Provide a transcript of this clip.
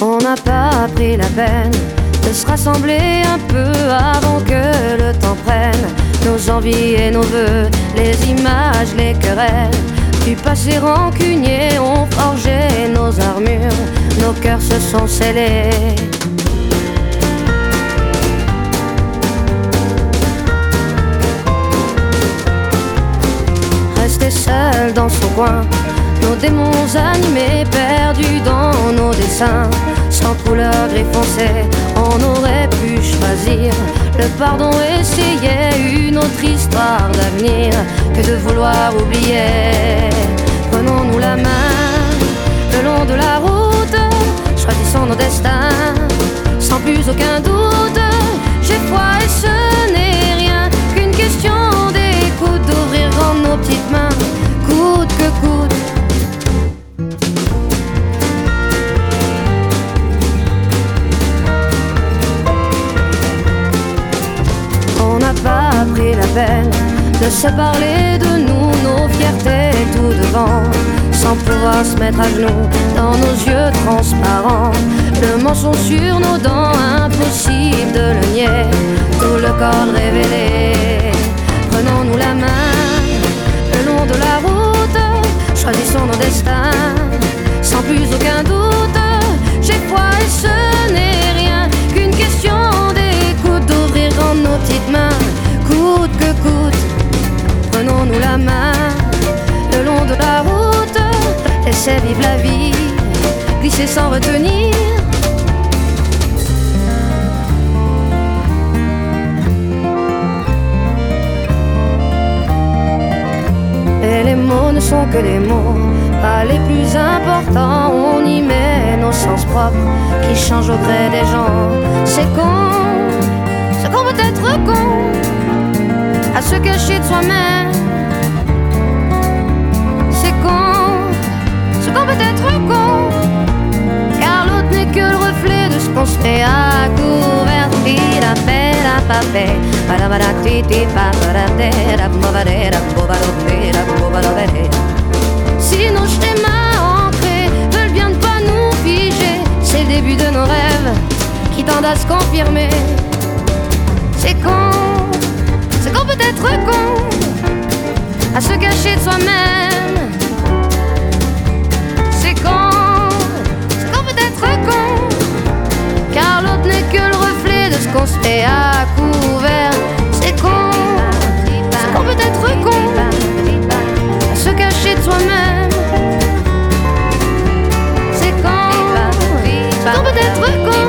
On n'a pas pris la peine de se rassembler un peu avant que le temps prenne nos envies et nos voeux, les images, les querelles. Du passé rancunier ont forgé nos armures, nos cœurs se sont scellés. Dans son coin, nos démons animés, perdus dans nos dessins, sans couleur gris foncé, on aurait pu choisir le pardon, essayer une autre histoire d'avenir que de vouloir oublier. Prenons-nous la main le long de la route, choisissons nos destins, sans plus aucun doute. De se parler de nous, nos fiertés tout devant, sans pouvoir se mettre à genoux dans nos yeux transparents. Le mensonge sur nos dents, impossible de le nier, tout le corps révélé. Prenons-nous la main le long de la route, choisissons nos destins, sans plus aucun doute. Laissez vivre la vie, glisser sans retenir. Et les mots ne sont que des mots, pas les plus importants. On y met nos sens propres qui changent au gré des gens. C'est con, c'est qu'on peut être con à se cacher de soi-même. À couvert. La paix, la paix, para para ti ti pa para te ra movare ra bovaro te ra bovaro vere. Si veulent bien ne pas nous figer, c'est le début de nos rêves qui tendent à se confirmer. t'es à couvert. C'est con, c'est qu'on peut être con, à se cacher de soi-même. C'est con, c'est peut être con,